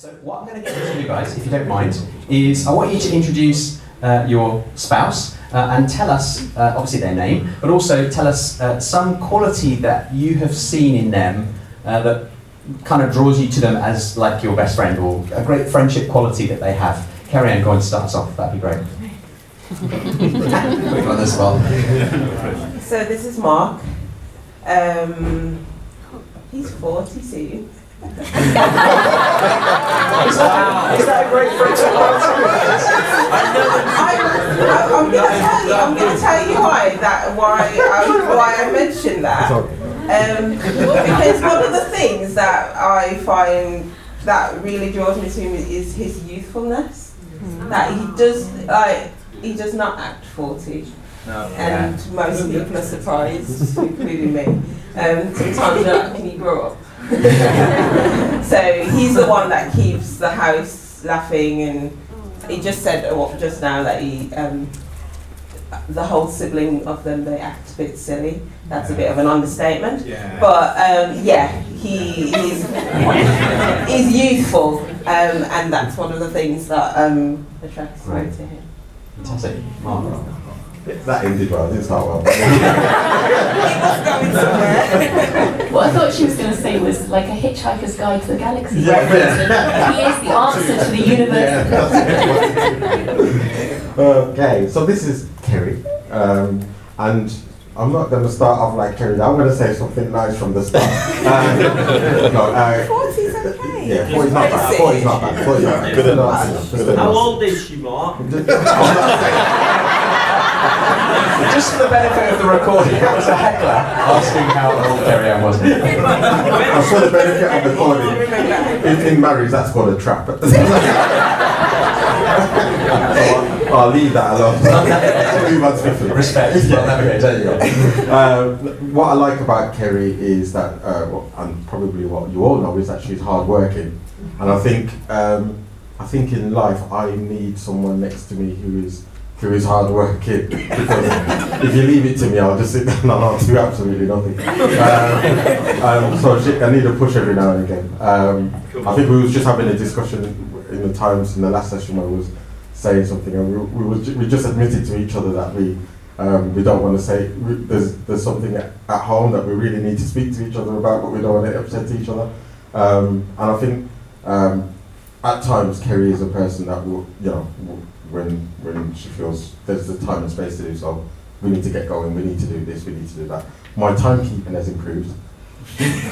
So what I'm going to do to you guys, if you don't mind, is I want you to introduce uh, your spouse uh, and tell us, uh, obviously their name, but also tell us uh, some quality that you have seen in them uh, that kind of draws you to them as like your best friend or a great friendship quality that they have. Carrie Ann, go and start us off. That'd be great. Quick on this one. So this is Mark. Um, he's 40 soon. Is that, is that a great friendship quality? I, I'm going to tell you. I'm going to tell you why that why I, why I mentioned that. Um, because one of the things that I find that really draws me to him is his youthfulness. That he does like he does not act 40. And most people are surprised, including me. Um, sometimes they're like, can you grow up? so he's the one that keeps the house laughing and he just said uh, just now that he um, the whole sibling of them they act a bit silly that's a bit of an understatement Yeah. but um, yeah he he's, he's youthful um, and that's one of the things that um, attracts me to him Fantastic. Mark. That ended well, didn't start well. going somewhere What I thought she was going to say was like a Hitchhiker's Guide to the Galaxy Yeah, reference. He is the answer to the universe. okay, so this is Kerry, um, and I'm not going to start off like Kerry. I'm going to say something nice from the start. Um, no, uh, 40's okay yeah, 40 is not bad. 40 is not bad. 40 is not bad. Good enough. enough. How old is she, Mark? Just for the benefit of the recording, that was a heckler asking how old Ann was. And for the benefit of the recording, in, in marriage, that's called a trap. so I'll, I'll leave that alone. Move on swiftly. Respect. Well navigated. There you go. Uh, what I like about Kerry is that, uh, and probably what you all know, is that she's hardworking, and I think, um, I think in life I need someone next to me who is who is hardworking because if you leave it to me, I'll just sit down and I'll do absolutely nothing. Um, um, so I need a push every now and again. Um, I think we was just having a discussion in the times in the last session where I was saying something, and we, we, ju- we just admitted to each other that we um, we don't want to say we, there's there's something at, at home that we really need to speak to each other about, but we don't want to upset each other. Um, and I think um, at times Kerry is a person that will, you know, w- when when she feels there's the time and space to do so, we need to get going. We need to do this. We need to do that. My timekeeping has improved.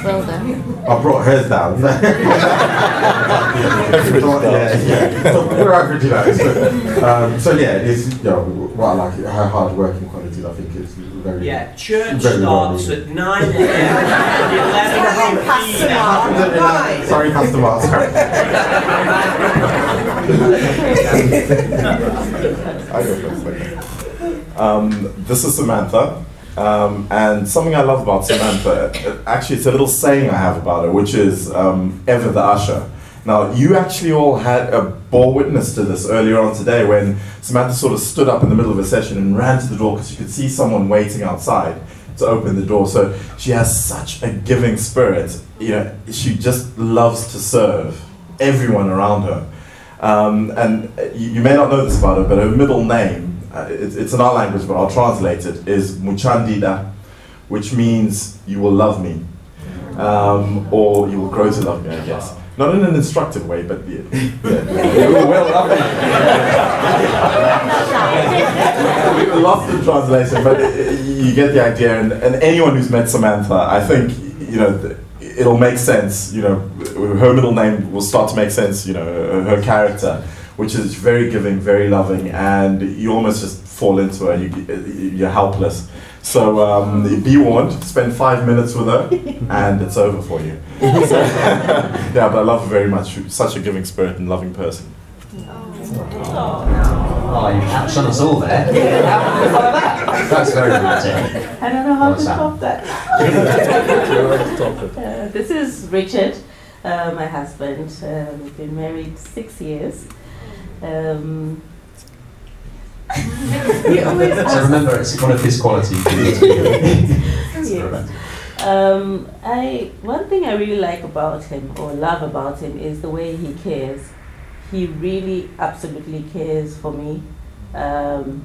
Well done. I brought hers down. yeah, yeah. So we're averaging out. So, um, so yeah, it's you know what I like. Her hard working qualities, I think, is very. Yeah, church Very well starts needed. at 9 a.m. and 11 Pastor Mark. Right. Sorry, Pastor Mark. Sorry. I go first. Um, this is Samantha, um, and something I love about Samantha, uh, actually, it's a little saying I have about her, which is um, ever the usher. Now, you actually all had a bore witness to this earlier on today when Samantha sort of stood up in the middle of a session and ran to the door because she could see someone waiting outside to open the door. So she has such a giving spirit. You know, she just loves to serve everyone around her. Um, and you, you may not know this about her, but her middle name, uh, it's, it's in our language, but I'll translate it, is Muchandida, which means you will love me, um, or you will grow to love me, I guess. Not in an instructive way, but yeah, yeah. Were well lovely. we lost the translation, but you get the idea. And, and anyone who's met Samantha, I think you know it'll make sense. You know, her middle name will start to make sense. You know, her character, which is very giving, very loving, and you almost just fall into her. You, you're helpless. So um, be warned. Spend five minutes with her, and it's over for you. So, yeah, but I love her very much. Such a giving spirit and loving person. Oh, you outshone us all there. How did you follow that? That's very romantic. I don't know how What's to that? top that. Uh, this is Richard, uh, my husband. Uh, we've been married six years. Um, you always So remember, it's one of his qualities. you need to be- It's Yes. Um, I one thing I really like about him or love about him is the way he cares. He really absolutely cares for me. Um,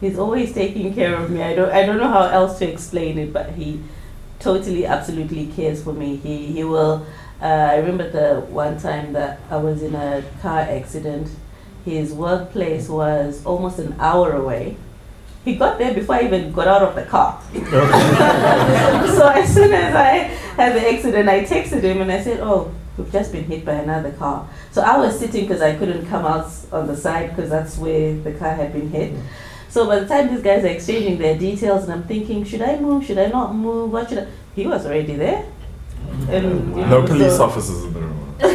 he's always taking care of me. I don't I don't know how else to explain it, but he totally absolutely cares for me. He he will. Uh, I remember the one time that I was in a car accident. His workplace was almost an hour away. He got there before I even got out of the car. so as soon as I had the accident, I texted him and I said, "Oh, we've just been hit by another car." So I was sitting because I couldn't come out on the side because that's where the car had been hit. So by the time these guys are exchanging their details, and I'm thinking, should I move? Should I not move? What should I? He was already there. And, you No police so- officers in the room. No,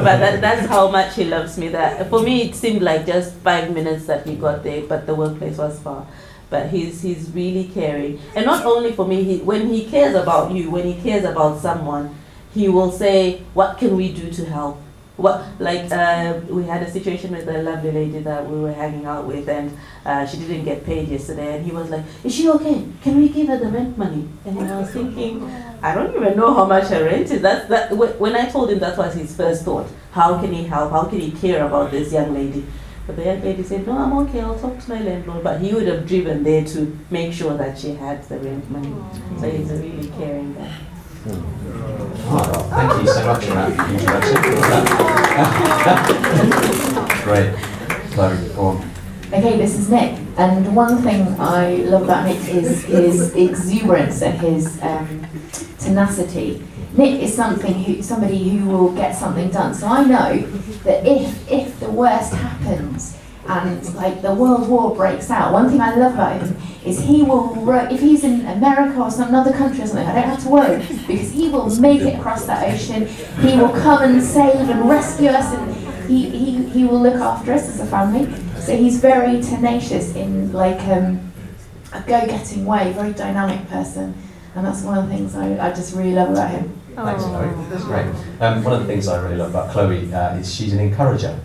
but that, that's how much he loves me. That for me, it seemed like just five minutes that he got there, but the workplace was far. But he's he's really caring, and not only for me. He when he cares about you, when he cares about someone, he will say, "What can we do to help?" What like uh, we had a situation with a lovely lady that we were hanging out with, and uh, she didn't get paid yesterday, and he was like, "Is she okay? Can we give her the rent money?" And I was thinking, I don't even know how much her rent is. That's that. When I told him that was his first thought. How can he help? How can he care about this young lady? But the young lady said, "No, I'm okay. I'll talk to my landlord." But he would have driven there to make sure that she had the rent money. So he's a really caring guy. Oh, thank you so much for that introduction. Great. Go on. Okay, this is Nick, and one thing I love about Nick is his exuberance and his um, tenacity. Nick is something who, somebody who will get something done. So I know that if if the worst happens and like the world war breaks out, one thing I love about him is he will ro- if he's in America or some other country or something, I don't have to worry because he will make it across that ocean. He will come and save and rescue us, and he, he, he will look after us as a family. So he's very tenacious in like um, a go-getting way, very dynamic person, and that's one of the things I, I just really love about him. Thanks, Chloe. That's great. Um, one of the things I really love about Chloe uh, is she's an encourager.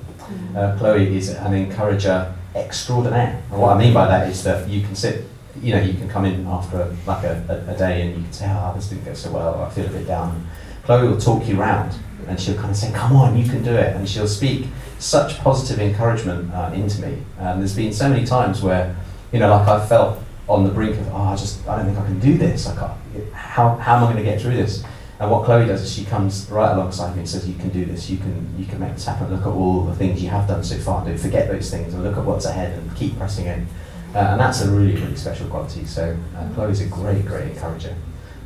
Uh, Chloe is an encourager extraordinaire. And what I mean by that is that you can sit, you know, you can come in after like a, a, a day and you can say, oh, this didn't go so well, I feel a bit down. Chloe will talk you round and she'll kind of say, come on, you can do it. And she'll speak such positive encouragement uh, into me. And there's been so many times where, you know, like I've felt on the brink of, oh, I just, I don't think I can do this. I can't, how, how am I going to get through this? And what Chloe does is she comes right alongside me and says, "You can do this. You can you can make this happen. Look at all the things you have done so far. Don't forget those things and look at what's ahead and keep pressing in." Uh, and that's a really really special quality. So uh, Chloe's a great great encourager.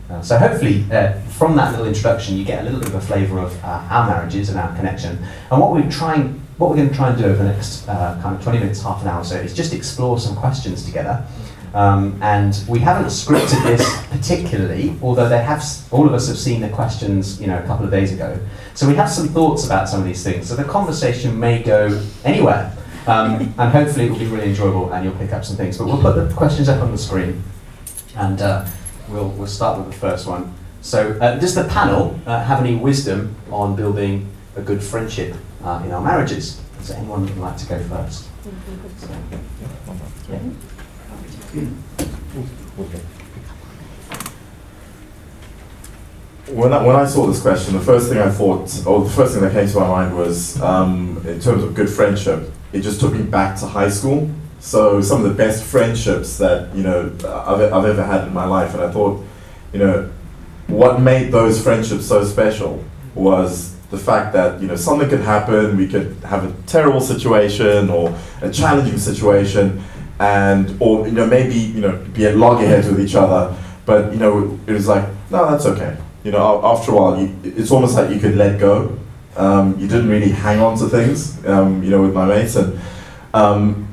Uh, so hopefully uh, from that little introduction you get a little bit of a flavour of uh, our marriages and our connection. And what we're trying, what we're going to try and do over the next uh, kind of 20 minutes, half an hour or so, is just explore some questions together. Um, and we haven't scripted this particularly, although they have, all of us have seen the questions, you know, a couple of days ago. So we have some thoughts about some of these things. So the conversation may go anywhere, um, and hopefully it will be really enjoyable, and you'll pick up some things. But we'll put the questions up on the screen, and uh, we'll we'll start with the first one. So uh, does the panel uh, have any wisdom on building a good friendship uh, in our marriages? Is there anyone would like to go first? So, yeah. When I, when I saw this question, the first thing I thought, or the first thing that came to my mind was, um, in terms of good friendship, it just took me back to high school. So some of the best friendships that you know I've, I've ever had in my life, and I thought, you know, what made those friendships so special was the fact that you know something could happen. We could have a terrible situation or a challenging situation, and or you know maybe you know be at loggerheads with each other. But you know it was like no, that's okay. You know after a while, you, it's almost like you could let go. Um, you didn't really hang on to things. Um, you know with my mates and. Um,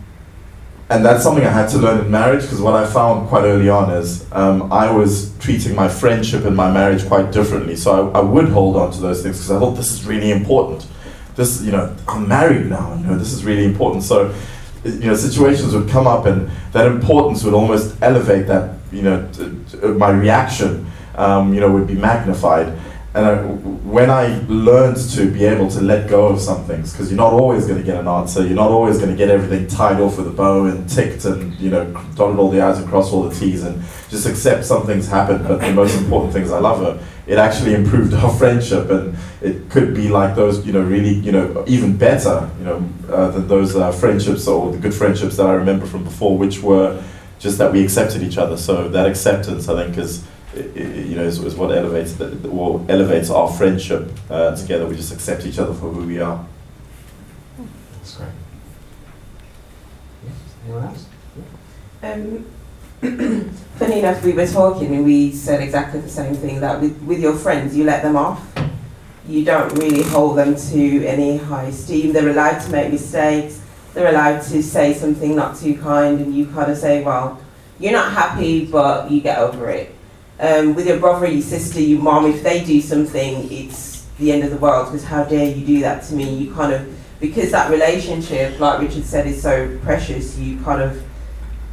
and that's something I had to learn in marriage because what I found quite early on is um, I was treating my friendship and my marriage quite differently. So I, I would hold on to those things because I thought this is really important. This, you know, I'm married now. You know, this is really important. So, you know, situations would come up, and that importance would almost elevate that. You know, t- t- my reaction. Um, you know, would be magnified. and I, when I learned to be able to let go of some things, because you're not always going to get an answer, you're not always going to get everything tied off with a bow and ticked and you know dotted all the i's and crossed all the t's, and just accept some things happen. But the most important things I love her. It actually improved our friendship, and it could be like those you know really you know even better you know uh, than those uh, friendships or the good friendships that I remember from before, which were just that we accepted each other. So that acceptance, I think, is i- i- you know is, is what elevates the, or elevates our friendship uh, together. We just accept each other for who we are. That's great. Yes. Anyone else? Um, funny enough, we were talking and we said exactly the same thing that with, with your friends, you let them off. You don't really hold them to any high esteem. They're allowed to make mistakes. They're allowed to say something not too kind, and you kind of say, Well, you're not happy, but you get over it. Um, with your brother, your sister, your mom, if they do something, it's the end of the world because how dare you do that to me? You kind of, because that relationship, like Richard said, is so precious, you kind of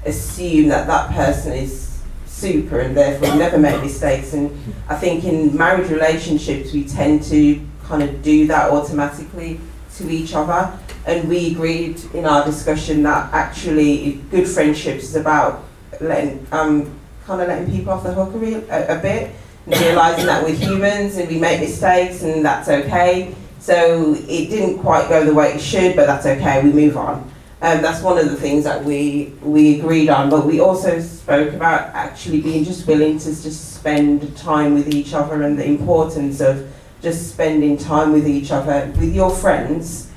assume that that person is super and therefore never make mistakes. And I think in marriage relationships, we tend to kind of do that automatically to each other. And we agreed in our discussion that actually good friendships is about letting, um, kind of letting people off the hook a, a bit and realizing that we're humans and we make mistakes and that's okay. So it didn't quite go the way it should, but that's okay. We move on. Um, that's one of the things that we we agreed on. But we also spoke about actually being just willing to just spend time with each other and the importance of just spending time with each other with your friends.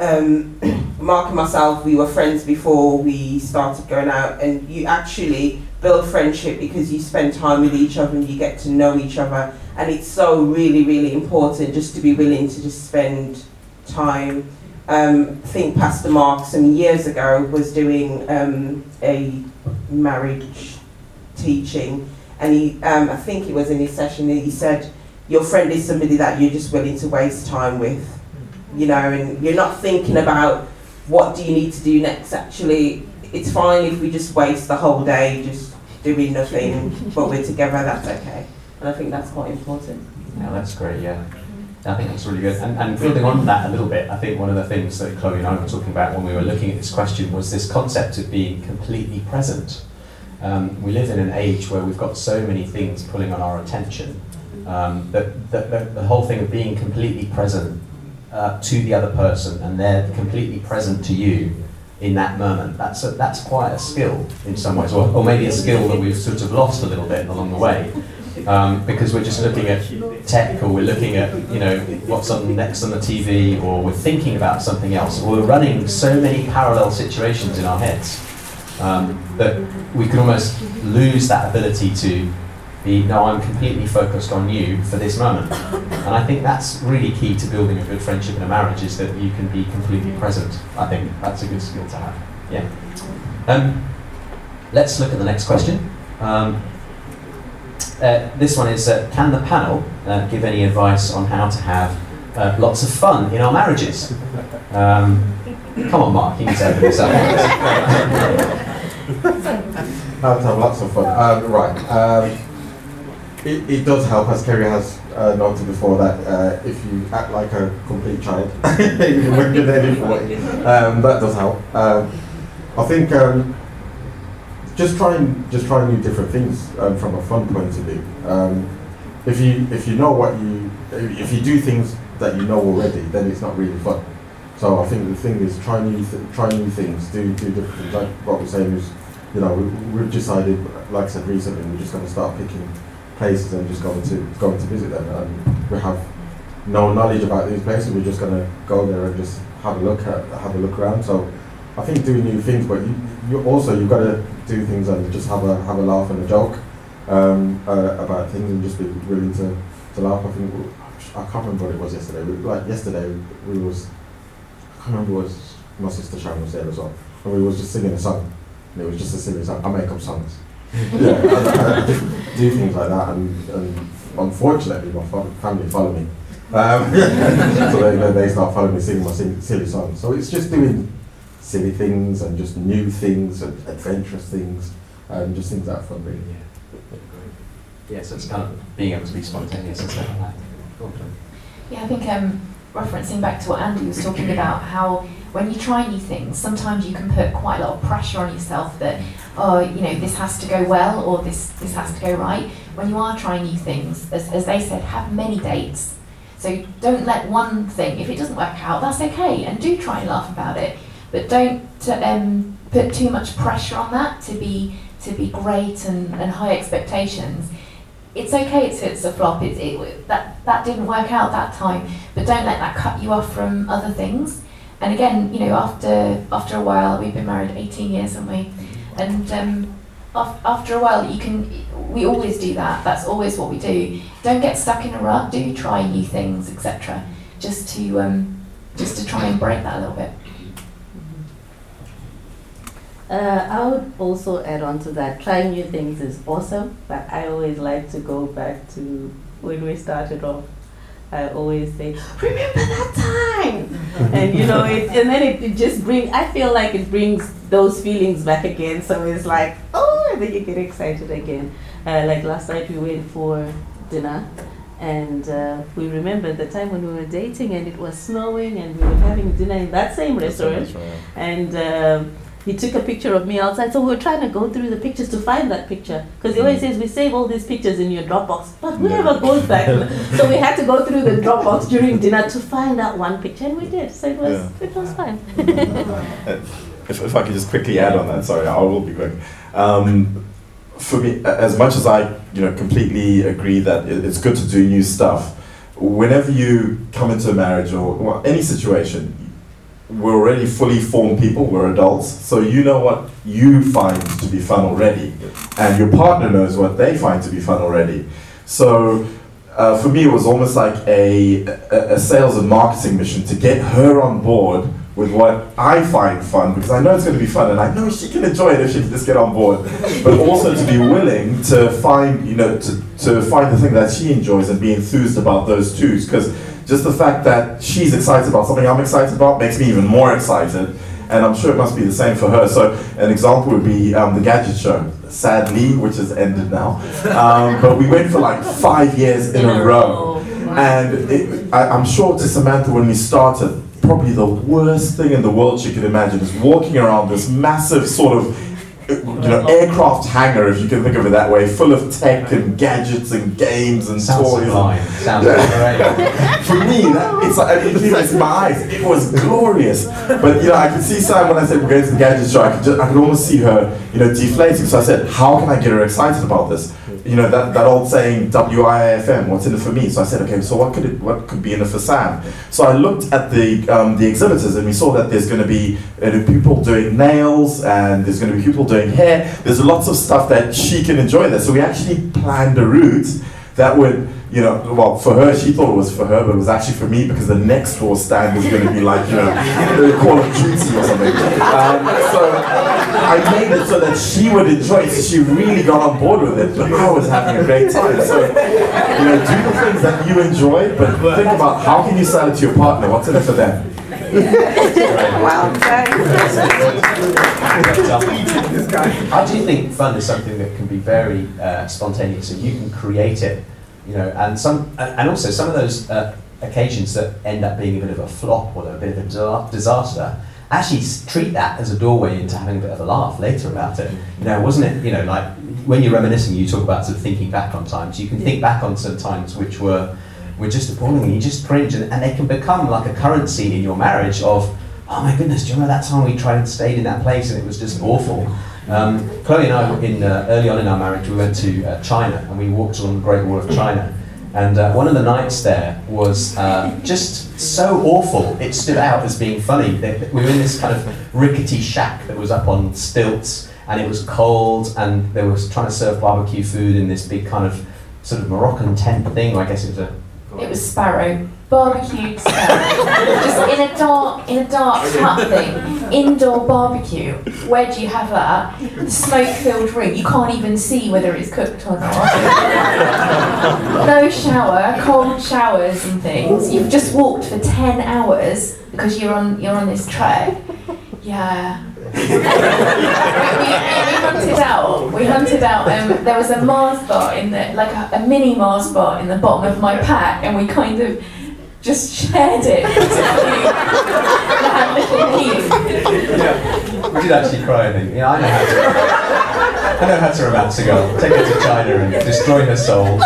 Um, Mark and myself, we were friends before we started going out, and you actually build friendship because you spend time with each other and you get to know each other. And it's so really, really important just to be willing to just spend time. Um, I think Pastor Mark some years ago was doing um, a marriage teaching, and he, um, I think it was in his session, he said, Your friend is somebody that you're just willing to waste time with, you know, and you're not thinking about what do you need to do next. Actually, it's fine if we just waste the whole day just doing nothing, but we're together, that's okay. And I think that's quite important. Yeah, that's great, yeah. I think that's really good. And, and building on that a little bit, I think one of the things that Chloe and I were talking about when we were looking at this question was this concept of being completely present. Um, we live in an age where we've got so many things pulling on our attention um, that, that, that the whole thing of being completely present uh, to the other person and they're completely present to you in that moment, that's, a, that's quite a skill in some ways, or, or maybe a skill that we've sort of lost a little bit along the way. Um, because we're just looking at tech or we're looking at you know what's on next on the TV or we're thinking about something else. Or we're running so many parallel situations in our heads um, that we can almost lose that ability to be no I'm completely focused on you for this moment. And I think that's really key to building a good friendship in a marriage is that you can be completely present. I think that's a good skill to have. Yeah. Um, let's look at the next question. Um, uh, this one is uh, Can the panel uh, give any advice on how to have uh, lots of fun in our marriages? Um, come on, Mark, you to open this up. How to have lots of fun. Um, right. Um, it, it does help, as Kerry has uh, noted before, that uh, if you act like a complete child, you're nearly 40, um, that does help. Um, I think um, just trying just trying new different things um, from a fun point of view. Um, if you if you know what you if you do things that you know already, then it's not really fun. So I think the thing is try new th- try new things, do do different things. Like what we're saying is, you know, we, we've decided, like I said recently, we're just going to start picking places and just going to going to visit them. And we have no knowledge about these places. We're just going to go there and just have a look at have a look around. So I think doing new things, but you, you also you've got to do things and just have a have a laugh and a joke um, uh, about things and just be willing to, to laugh. I think I can't remember what it was yesterday. We, like yesterday, we was I can't remember what was my sister Sharon was there as well, and we was just singing a song. And it was just a silly song. I make up songs. yeah, I, I just do things like that, and, and unfortunately, my fa- family follow me. Um, so they, they- they start following me singing my silly songs. So it's just doing silly things and just new things and adventurous things and just things that are fun really. Yeah, so it's kind of being able to be spontaneous and stuff like that. Yeah, I think um, referencing back to what Andy was talking about, how when you try new things, sometimes you can put quite a lot of pressure on yourself that, oh, you know, this has to go well or this, this has to go right. When you are trying new things, as, as they said, have many dates. So don't let one thing, if it doesn't work out, that's okay, and do try and laugh about it. But don't um, put too much pressure on that to be to be great and, and high expectations it's okay if it's a flop. It's, it, that that didn't work out that time, but don't let that cut you off from other things. And again, you know, after after a while, we've been married 18 years, haven't we? And um, af- after a while, you can. We always do that. That's always what we do. Don't get stuck in a rut. Do try new things, etc. Just to um, just to try and break that a little bit. Uh, I would also add on to that. Trying new things is awesome, but I always like to go back to when we started off. I always say, "Remember that time," and you know, it, and then it, it just brings. I feel like it brings those feelings back again. So it's like, oh, and then you get excited again. Uh, like last night, we went for dinner, and uh, we remembered the time when we were dating, and it was snowing, and we were having dinner in that same restaurant, and. Um, he took a picture of me outside. So we were trying to go through the pictures to find that picture. Because he always says, we save all these pictures in your Dropbox. But who ever goes back? so we had to go through the Dropbox during dinner to find that one picture. And we did. So it was, Yeah. it was fine. if, if I could just quickly add on that, sorry, I will be quick. Um, for me, as much as I, you know, completely agree that it's good to do new stuff, whenever you come into a marriage or well, any situation, we're already fully formed people, we're adults, so you know what you find to be fun already, and your partner knows what they find to be fun already. So uh, for me, it was almost like a, a, sales and marketing mission to get her on board with what I find fun because I know it's going to be fun and I know she can enjoy it if she can just get on board. But also to be willing to find, you know, to, to find the thing that she enjoys and be enthused about those two. Because just the fact that she's excited about something I'm excited about makes me even more excited. And I'm sure it must be the same for her. So an example would be um, the Gadget Show, sadly, which has ended now. Um, but we went for like five years in, a row. And it, I, I'm sure to Samantha when we started, probably the worst thing in the world she could imagine is walking around this massive sort of you know, aircraft hangar, if you can think of it that way, full of tech and gadgets and games and Sounds toys. sublime. Sounds great. For me, that, it's like I can feel it my eyes. It was glorious. But you know, I could see Sam when I said we're going to the gadget show. I could just, I could almost see her, you know, deflating. So I said, how can I get her excited about this? You know, that, that old saying, WIFM, what's in it for me? So I said, okay, so what could it, what could be in it for Sam? So I looked at the um, the exhibitors and we saw that there's going to be uh, people doing nails and there's going to be people doing hair. There's lots of stuff that she can enjoy there. So we actually planned a route that would, you know, well, for her, she thought it was for her, but it was actually for me because the next door stand was going to be like, you know, Call of Duty or something. Um, so I made it so that she would enjoy it. She really got on board with it, but I was having a great time. So, you know, do the things that you enjoy, but think about how can you sell it to your partner? What's in it for them? Well, I do think fun is something that can be very uh, spontaneous, and you can create it, you know. And some, and and also some of those uh, occasions that end up being a bit of a flop or a bit of a disaster, actually treat that as a doorway into having a bit of a laugh later about it. You know, wasn't it? You know, like when you're reminiscing, you talk about sort of thinking back on times. You can think back on some times which were were just appalling, you just cringe, and, and they can become like a currency in your marriage of. Oh my goodness! Do you remember that time we tried and stayed in that place and it was just awful? Um, Chloe and I, in, uh, early on in our marriage, we went to uh, China and we walked along the Great Wall of China. And uh, one of the nights there was uh, just so awful, it stood out as being funny. We were in this kind of rickety shack that was up on stilts and it was cold and they were trying to serve barbecue food in this big kind of sort of Moroccan tent thing. I guess it was a. It was sparrow, barbecued sparrow, just in a dark, in a dark hut thing, indoor barbecue. Where do you have that? Smoke-filled room. You can't even see whether it's cooked or not. no shower, cold showers and things. You've just walked for ten hours because you're on you're on this trek. Yeah, we, we hunted out. We hunted out. Um, there was a Mars bar in the like a, a mini Mars bar in the bottom of my pack, and we kind of just shared it. Yeah, we did actually cry, I think. Yeah, I know how to. I know how to romance a girl. Take her to China and destroy her soul.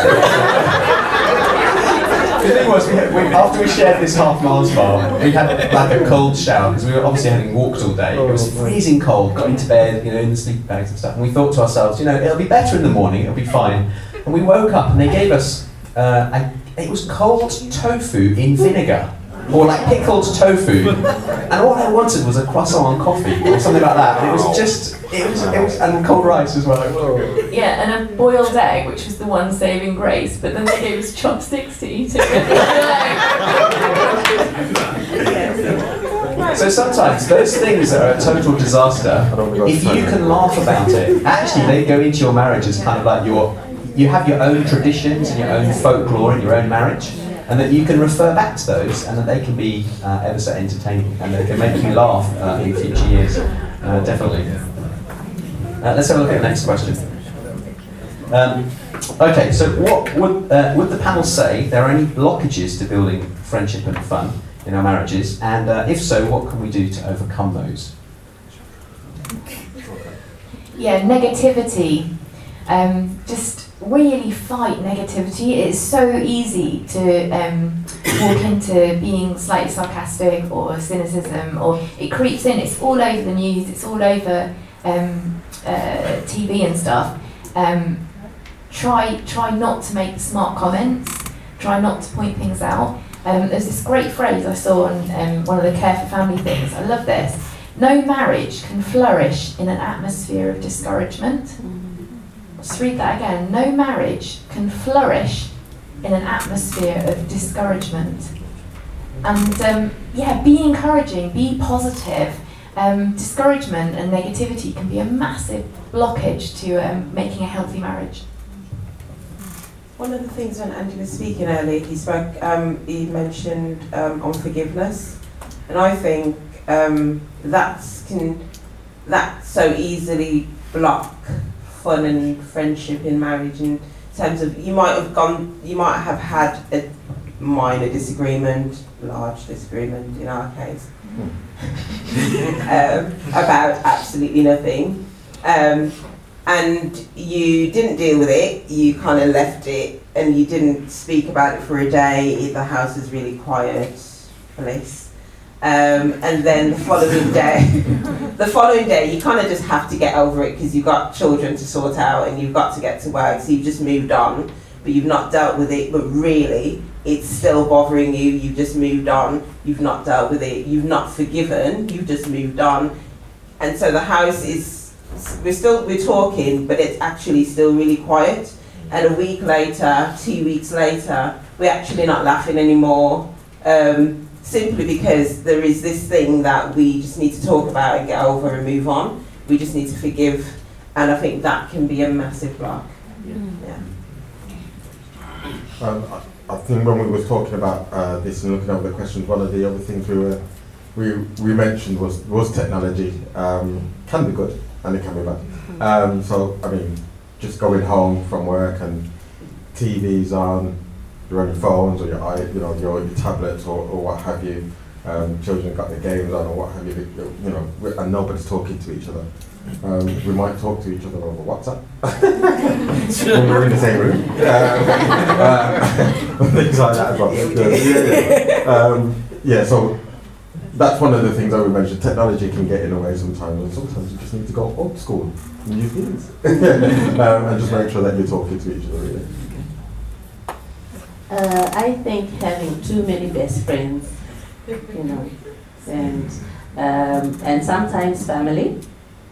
The thing was, we we, after we shared this half Mars bar, we had like a cold shower because we were obviously having walked all day. It was freezing cold. Got into bed, you know, in the sleeping bags and stuff. And we thought to ourselves, you know, it'll be better in the morning. It'll be fine. And we woke up and they gave us uh, a, it was cold tofu in vinegar. Or like pickled tofu, and all I wanted was a croissant and coffee or something like that. And it was just, it was, it was, and cold rice as well. It was good. Yeah, and a boiled egg, which was the one saving grace, but then they gave us chopsticks to eat it. So sometimes those things that are a total disaster, if you can laugh about it, actually they go into your marriage as kind of like your, you have your own traditions and your own folklore in your own marriage, and that you can refer back to those, and that they can be uh, ever so entertaining, and they can make you laugh uh, in future years, uh, definitely. Uh, let's have a look at the next question. Um, okay, so what would, uh, would the panel say there are any blockages to building friendship and fun in our marriages? And uh, if so, what can we do to overcome those? Yeah, negativity. Um, just really fight negativity. It's so easy to um, walk into being slightly sarcastic or cynicism, or it creeps in. It's all over the news. It's all over um, uh, TV and stuff. Um, try try not to make smart comments. Try not to point things out. Um, there's this great phrase I saw on um, one of the Care for Family things. I love this. No marriage can flourish in an atmosphere of discouragement. Let's read that again. No marriage can flourish in an atmosphere of discouragement. And um, yeah, be encouraging, be positive. Um, discouragement and negativity can be a massive blockage to um, making a healthy marriage. One of the things when Andy was speaking earlier, he spoke, um, he mentioned um, on forgiveness, and I think um, that's can that so easily block fun and friendship in marriage in terms of you might have gone, you might have had a minor disagreement, large disagreement in our case, um, about absolutely nothing. Um, and you didn't deal with it, you kind of left it and you didn't speak about it for a day, the house is really quiet, police. Um, and then the following day, the following day, you kind of just have to get over it because you've got children to sort out and you've got to get to work, so you've just moved on, but you've not dealt with it. But really, it's still bothering you. You've just moved on. You've not dealt with it. You've not forgiven. You've just moved on, and so the house is. We're still we're talking, but it's actually still really quiet. And a week later, two weeks later, we're actually not laughing anymore. Um, simply because there is this thing that we just need to talk about and get over and move on. We just need to forgive, and I think that can be a massive block. Yeah. Um, I, I think when we were talking about uh, this and looking over the questions, one of the other things we were we, we mentioned was was technology um, can be good and it can be bad. Um, so I mean, just going home from work and TV's on, your phones or your i you know your, your tablets or, or what have you. Um, children got their games on or what have you. You know, and nobody's talking to each other. Um, we might talk to each other over WhatsApp when we're in the same room. Um, uh, things like that as well. Yeah. Um, yeah, so that's one of the things I would mention. Technology can get in the way sometimes, and sometimes you just need to go old school and use these. um, and just make sure that you're talking to each other. Really. Uh, I think having too many best friends, you know, and um, and sometimes family.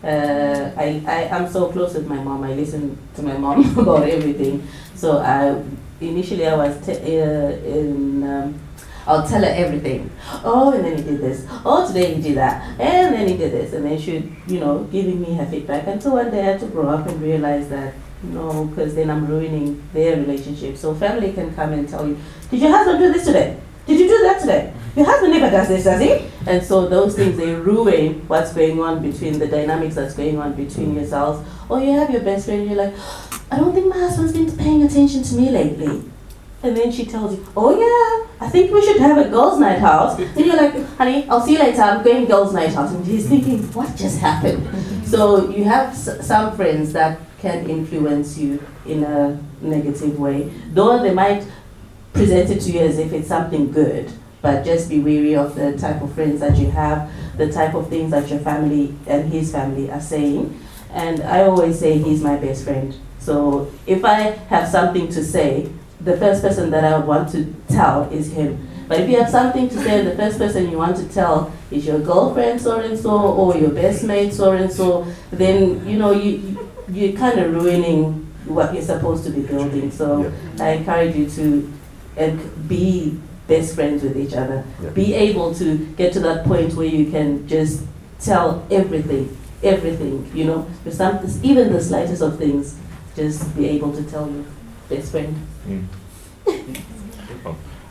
Uh, I, I am so close with my mom. I listen to my mom about everything. So I initially I was uh, in. Um, I'll tell her everything. Oh, and then he did this. Oh, today he did that. And then he did this. And then she, you know, giving me her feedback. Until one day I had to grow up and realize that no, because then I'm ruining their relationship. So family can come and tell you, did your husband do this today? Did you do that today? Your husband never does this, does he? And so those things they ruin what's going on between the dynamics that's going on between yourselves. Or oh, you have your best friend, you're like, I don't think my husband's been paying attention to me lately. And then she tells you, Oh yeah, I think we should have a girls' night out. And you're like, honey, I'll see you later, I'm going girls' night out. And he's thinking, What just happened? So you have s- some friends that can influence you in a negative way. Though they might present it to you as if it's something good, but just be wary of the type of friends that you have, the type of things that your family and his family are saying. And I always say he's my best friend. So if I have something to say, the first person that I want to tell is him. But if you have something to say, the first person you want to tell is your girlfriend so and so or your best mate so and so, then you know you you- you're kind of ruining what you're supposed to be building. So I encourage you to and be best friends with each other. Yeah. Be able to get to that point where you can just tell everything, everything. You know, some, even the slightest of things, just be able to tell your best friend.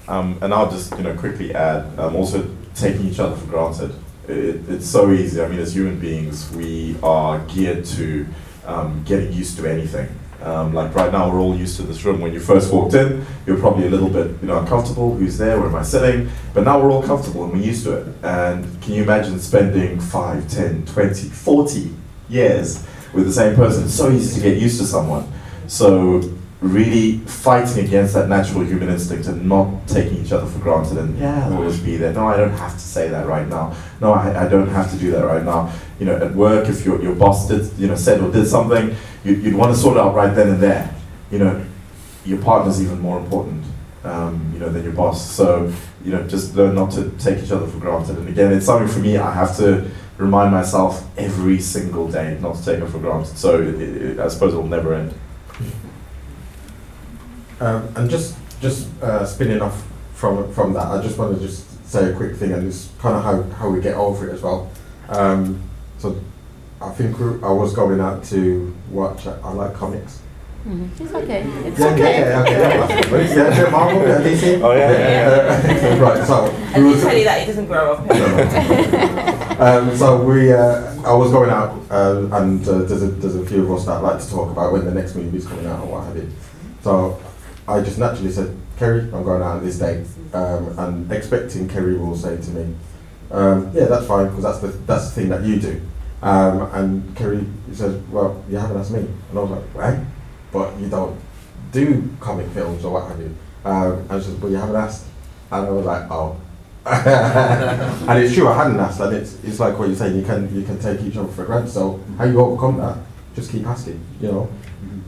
Um, and I'll just you know quickly add, um, also taking each other for granted. It, it's so easy. I mean, as human beings, we are geared to um, getting used to anything. Um, like right now, we're all used to this room. When you first walked in, you're probably a little bit you know uncomfortable. Who's there? Where am I sitting? But now we're all comfortable and we're used to it. And can you imagine spending 5, 10, 20, 40 years with the same person? So easy to get used to someone. So really fighting against that natural human instinct and not taking each other for granted and yeah. I'll always be there. No I don't have to say that right now. No I, I don't have to do that right now. You know at work if your, your boss did you know said or did something you, you'd want to sort it out right then and there. You know your partner's even more important um, you know than your boss. So you know just learn not to take each other for granted. And again it's something for me I have to remind myself every single day not to take it for granted. So it, it, I suppose it'll never end Um, and just just uh, spinning off from from that, I just want to just say a quick thing, and it's kind of how, how we get over it as well. Um, so I think I was going out to watch. I like comics. It's okay. It's Yeah, okay. yeah, yeah, okay. yeah, yeah, yeah, yeah, Marvel, DC. Oh, yeah, yeah, Uh, right. So And we you was- tell you that he doesn't grow up here. um, so we, uh, I was going out, um, and uh, there's a there's a few of us that like to talk about when the next movie's coming out or what have you. So I just naturally said, Kerry, I'm going out on this day, um, and expecting Kerry will say to me, um, Yeah, that's fine, because that's the that's the thing that you do. Um, and Kerry says, Well, you haven't asked me, and I was like, Right, but you don't do comic films or what have you. Um, and she says, But you haven't asked, and I was like, Oh. and it's true, I hadn't asked, and it's, it's like what you're saying, you can you can take each other for granted. So how you overcome that? Just keep asking, you know.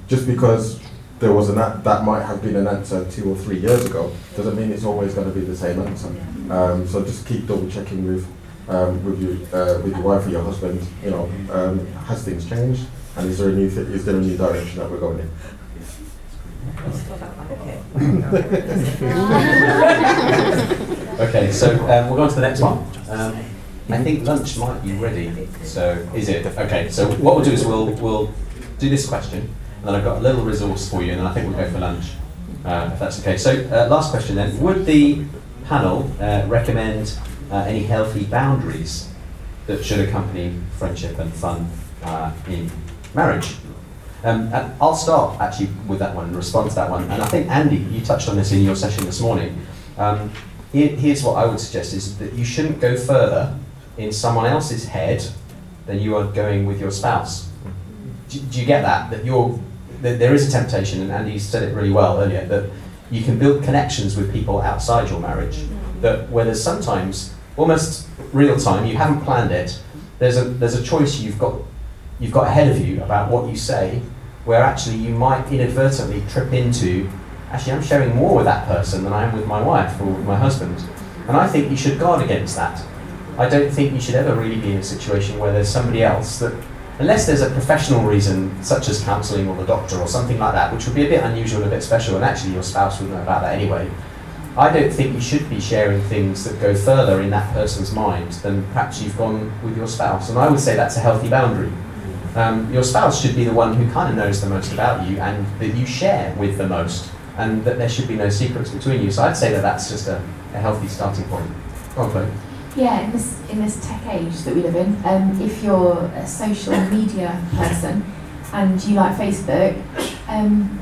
Just because there was an that might have been an answer two or three years ago doesn't mean it's always going to be the same answer. Um, so just keep double checking with um, with your uh, with your wife or your husband. You know, um, has things changed, and is there a new th- is there a new direction that we're going in? Okay, so um, we'll go on to the next one. Um, I think lunch might be ready. So is it? Okay. So what we'll do is we'll we'll do this question, and then I've got a little resource for you, and I think we'll go for lunch, uh, if that's okay. So uh, last question then: Would the panel uh, recommend uh, any healthy boundaries that should accompany friendship and fun uh, in marriage? Um, I'll start actually with that one and respond to that one. And I think Andy, you touched on this in your session this morning. Um, here, here's what I would suggest: is that you shouldn't go further in someone else's head than you are going with your spouse. Do, do you get that? That you're there is a temptation, and Andy said it really well earlier, that you can build connections with people outside your marriage. That where there's sometimes almost real time, you haven't planned it. There's a there's a choice you've got you've got ahead of you about what you say, where actually you might inadvertently trip into, actually, I'm sharing more with that person than I am with my wife or with my husband. And I think you should guard against that. I don't think you should ever really be in a situation where there's somebody else that, unless there's a professional reason, such as counselling or the doctor or something like that, which would be a bit unusual and a bit special, and actually your spouse would know about that anyway. I don't think you should be sharing things that go further in that person's mind than perhaps you've gone with your spouse. And I would say that's a healthy boundary. Um, your spouse should be the one who kind of knows the most about you and that you share with the most, and that there should be no secrets between you. So I'd say that that's just a, a healthy starting point. Chloe. Yeah, in this in this tech age that we live in, um, if you're a social media person and you like Facebook, um,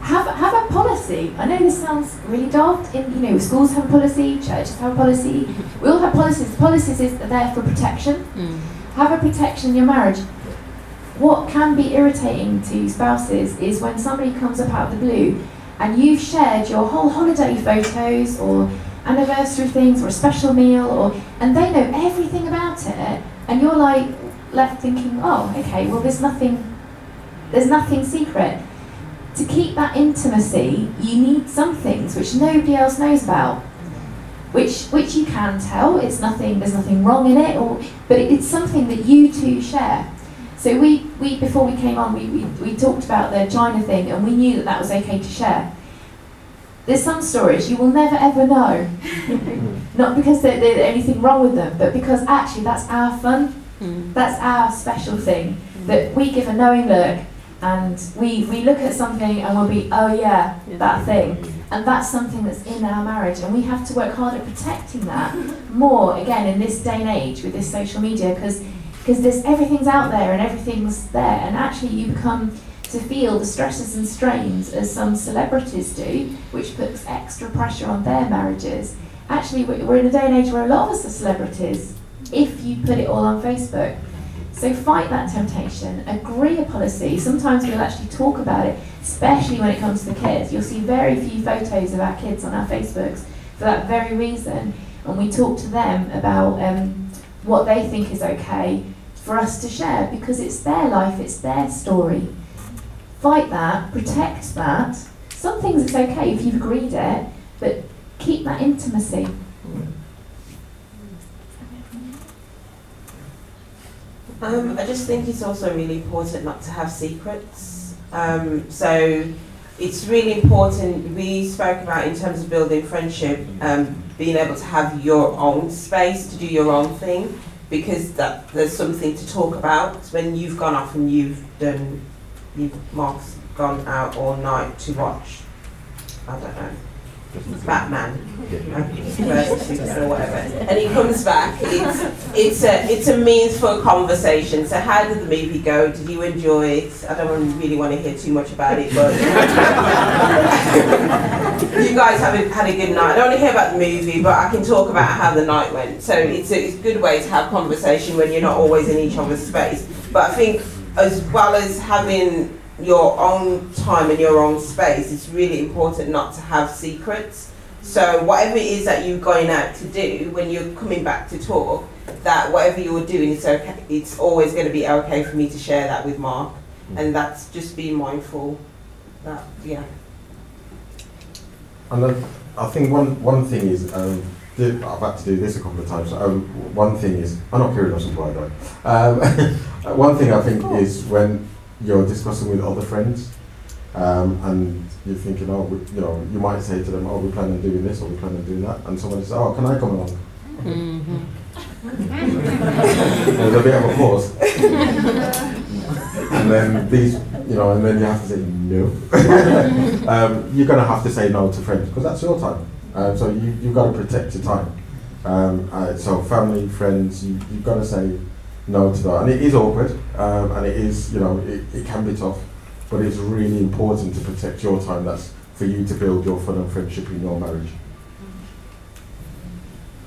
have have a policy. I know this sounds really daft. In you know, schools have a policy, churches have a policy. We all have policies. Policies is there for protection. Have a protection in your marriage. What can be irritating to spouses is when somebody comes up out of the blue and you've shared your whole holiday photos or anniversary things or a special meal or and they know everything about it. And you're like left thinking oh okay well there's nothing there's nothing secret. To keep that intimacy you need some things which nobody else knows about which which you can tell. It's nothing there's nothing wrong in it or but it's something that you two share. So we, we before we came on we, we, we talked about the china thing and we knew that that was okay to share there's some stories you will never ever know. Not because there, there's anything wrong with them, but because actually that's our fun. Mm. That's our special thing. That we give a knowing look and we, we look at something and we'll be, oh yeah, Yeah. that thing. And that's something that's in our marriage. And we have to work hard at protecting that more, again, in this day and age with this social media, because because there's everything's out there and everything's there. And actually you become to feel the stresses and strains as some celebrities do, which puts extra pressure on their marriages. Actually, we- we're in a day and age where a lot of us are celebrities if you put it all on Facebook. So fight that temptation, agree a policy. Sometimes we'll actually talk about it, especially when it comes to the kids. You'll see very few photos of our kids on our Facebooks for that very reason. And we talk to them about um, what they think is okay for us to share because it's their life, it's their story fight that, protect that. Some things it's okay if you've agreed it, but keep that intimacy. Um, I just think it's also really important not to have secrets. Um, so it's really important. We spoke about in terms of building friendship, um, being able to have your own space to do your own thing, because that there's something to talk about when you've gone off and you've done, you've Mark's gone out all night to watch. I don't know. Batman versus or whatever, and he comes back. It's it's a it's a means for a conversation. So how did the movie go? Did you enjoy it? I don't really want to hear too much about it, but you guys have a, had a good night. I don't want to hear about the movie, but I can talk about how the night went. So it's a, it's a good way to have conversation when you're not always in each other's space. But I think as well as having your own time and your own space, it's really important not to have secrets. So whatever it is that you're going out to do, when you're coming back to talk, that whatever you're doing, it's okay. It's always going to be okay for me to share that with Mark, and that's just being mindful. That yeah. And then I think one, one thing is, um, the- I've had to do this a couple of times. Um, one thing is, I'm not on supply though. Um, one thing I think is when you're discussing with other friends, um, and you're thinking, oh, we, you know, you might say to them, oh, we plan on doing this or we plan on doing that, and someone says, oh, can I come along? There's a bit of a pause. and then these, you know, and then you have to say no. um, you're going to have to say no to friends because that's your time. Um, so you, you've got to protect your time. Um, uh, so family, friends, you, you've got to say no to that. And it is awkward um, and it is, you know, it, it can be tough, but it's really important to protect your time. That's for you to build your fun and friendship in your marriage.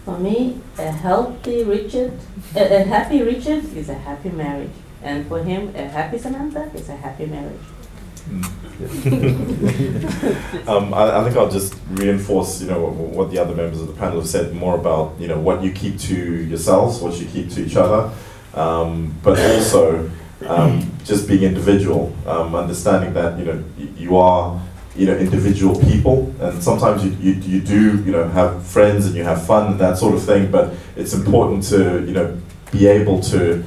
For me, a healthy Richard, a, a happy Richard is a happy marriage. And for him, a happy Samantha is a happy marriage. um, I, I think I'll just reinforce, you know, what, what the other members of the panel have said more about, you know, what you keep to yourselves, what you keep to each other, um, but also um, just being individual, um, understanding that, you know, you are, you know, individual people, and sometimes you, you, you do, you know, have friends and you have fun and that sort of thing, but it's important to, you know, be able to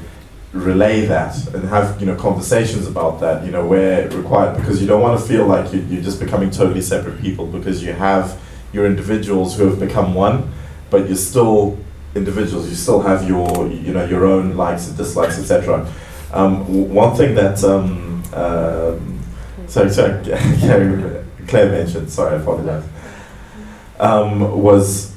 relay that and have you know conversations about that you know where required because you don't want to feel like you, you're just becoming totally separate people because you have your individuals who have become one but you're still individuals. You still have your you know your own likes and dislikes etc um, one thing that um, um, sorry sorry Claire mentioned sorry I apologize. Um, was,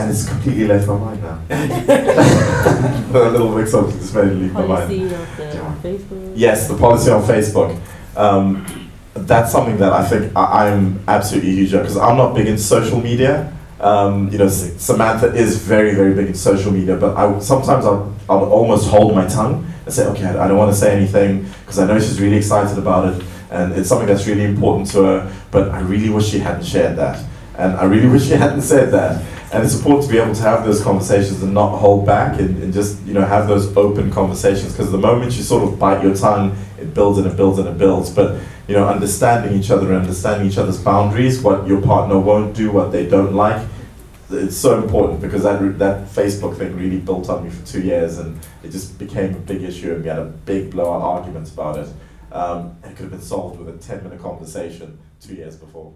and it's completely left my mind now. a little mix up just made leave my mind. Policy of the Facebook. Yes, the policy on Facebook. Um, that's something that I think I, I'm absolutely huge at because I'm not big in social media. Um, you know, Samantha is very, very big in social media, but I sometimes I'll, I'll almost hold my tongue and say, okay, I I don't want to say anything because I know she's really excited about it and it's something that's really important to her. But I really wish she hadn't shared that, and I really wish she hadn't said that. And it's important to be able to have those conversations and not hold back and, and just you know have those open conversations because the moment you sort of bite your tongue, it builds and it builds and it builds. But you know, understanding each other, and understanding each other's boundaries, what your partner won't do, what they don't like, it's so important because that that Facebook thing really built on me for two years, and it just became a big issue, and we had a big blowout argument about it. Um, it could have been solved with a ten minute conversation two years before.